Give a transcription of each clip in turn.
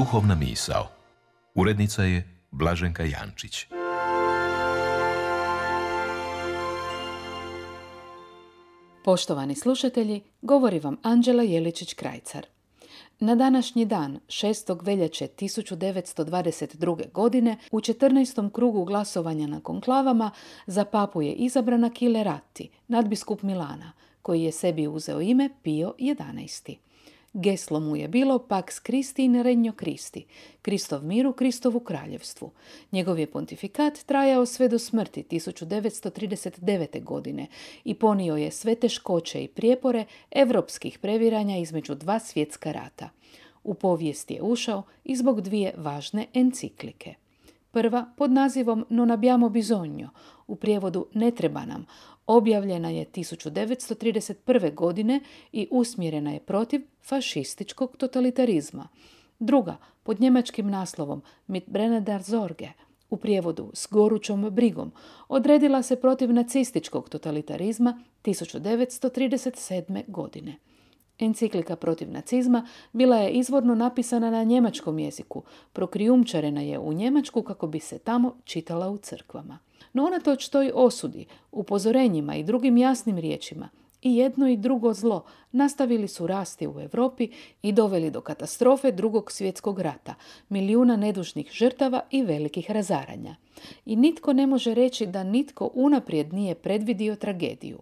Duhovna misao. Urednica je Blaženka Jančić. Poštovani slušatelji, govori vam Anđela Jeličić-Krajcar. Na današnji dan, 6. veljače 1922. godine, u 14. krugu glasovanja na konklavama, za papu je izabrana Kile Ratti, nadbiskup Milana, koji je sebi uzeo ime Pio XI. Geslo mu je bilo Pax Christi in Regno Christi, Kristov miru, Kristovu kraljevstvu. Njegov je pontifikat trajao sve do smrti 1939. godine i ponio je sve teškoće i prijepore evropskih previranja između dva svjetska rata. U povijest je ušao i zbog dvije važne enciklike. Prva pod nazivom Non abbiamo bisogno, u prijevodu Ne treba nam, objavljena je 1931. godine i usmjerena je protiv fašističkog totalitarizma. Druga, pod njemačkim naslovom Mit Brennender Zorge, u prijevodu s gorućom brigom, odredila se protiv nacističkog totalitarizma 1937. godine. Enciklika protiv nacizma bila je izvorno napisana na njemačkom jeziku, prokrijumčarena je u Njemačku kako bi se tamo čitala u crkvama. No unatoč toj osudi, upozorenjima i drugim jasnim riječima, i jedno i drugo zlo nastavili su rasti u Europi i doveli do katastrofe drugog svjetskog rata, milijuna nedužnih žrtava i velikih razaranja. I nitko ne može reći da nitko unaprijed nije predvidio tragediju.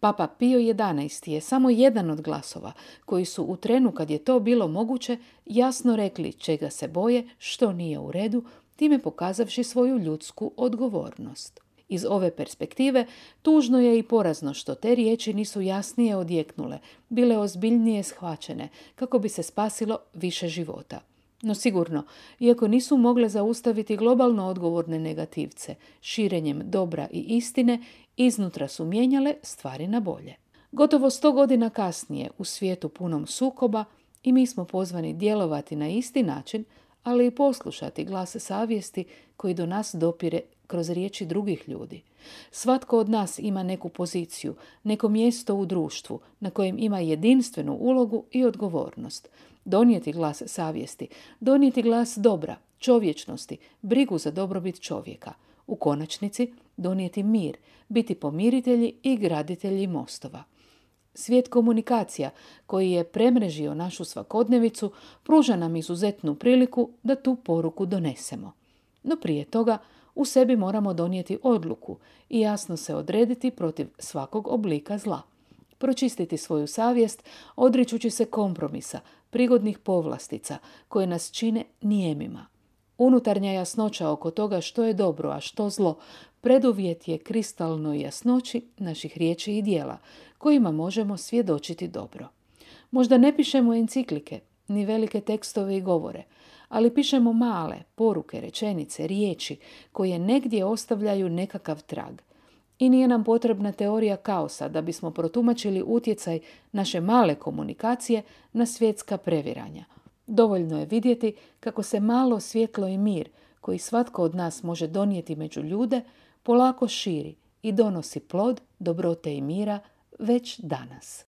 Papa Pio XI je samo jedan od glasova koji su u trenu kad je to bilo moguće jasno rekli čega se boje, što nije u redu, time pokazavši svoju ljudsku odgovornost. Iz ove perspektive tužno je i porazno što te riječi nisu jasnije odjeknule, bile ozbiljnije shvaćene, kako bi se spasilo više života. No sigurno, iako nisu mogle zaustaviti globalno odgovorne negativce, širenjem dobra i istine, iznutra su mijenjale stvari na bolje. Gotovo sto godina kasnije, u svijetu punom sukoba, i mi smo pozvani djelovati na isti način, ali i poslušati glas savjesti koji do nas dopire kroz riječi drugih ljudi. Svatko od nas ima neku poziciju, neko mjesto u društvu na kojem ima jedinstvenu ulogu i odgovornost. Donijeti glas savjesti, donijeti glas dobra, čovječnosti, brigu za dobrobit čovjeka. U konačnici donijeti mir, biti pomiritelji i graditelji mostova. Svijet komunikacija koji je premrežio našu svakodnevicu pruža nam izuzetnu priliku da tu poruku donesemo. No prije toga u sebi moramo donijeti odluku i jasno se odrediti protiv svakog oblika zla. Pročistiti svoju savjest, odričući se kompromisa, prigodnih povlastica koje nas čine nijemima. Unutarnja jasnoća oko toga što je dobro, a što zlo, preduvjet je kristalnoj jasnoći naših riječi i dijela, kojima možemo svjedočiti dobro. Možda ne pišemo enciklike, ni velike tekstove i govore, ali pišemo male poruke, rečenice, riječi koje negdje ostavljaju nekakav trag. I nije nam potrebna teorija kaosa da bismo protumačili utjecaj naše male komunikacije na svjetska previranja. Dovoljno je vidjeti kako se malo svjetlo i mir koji svatko od nas može donijeti među ljude polako širi i donosi plod dobrote i mira već danas.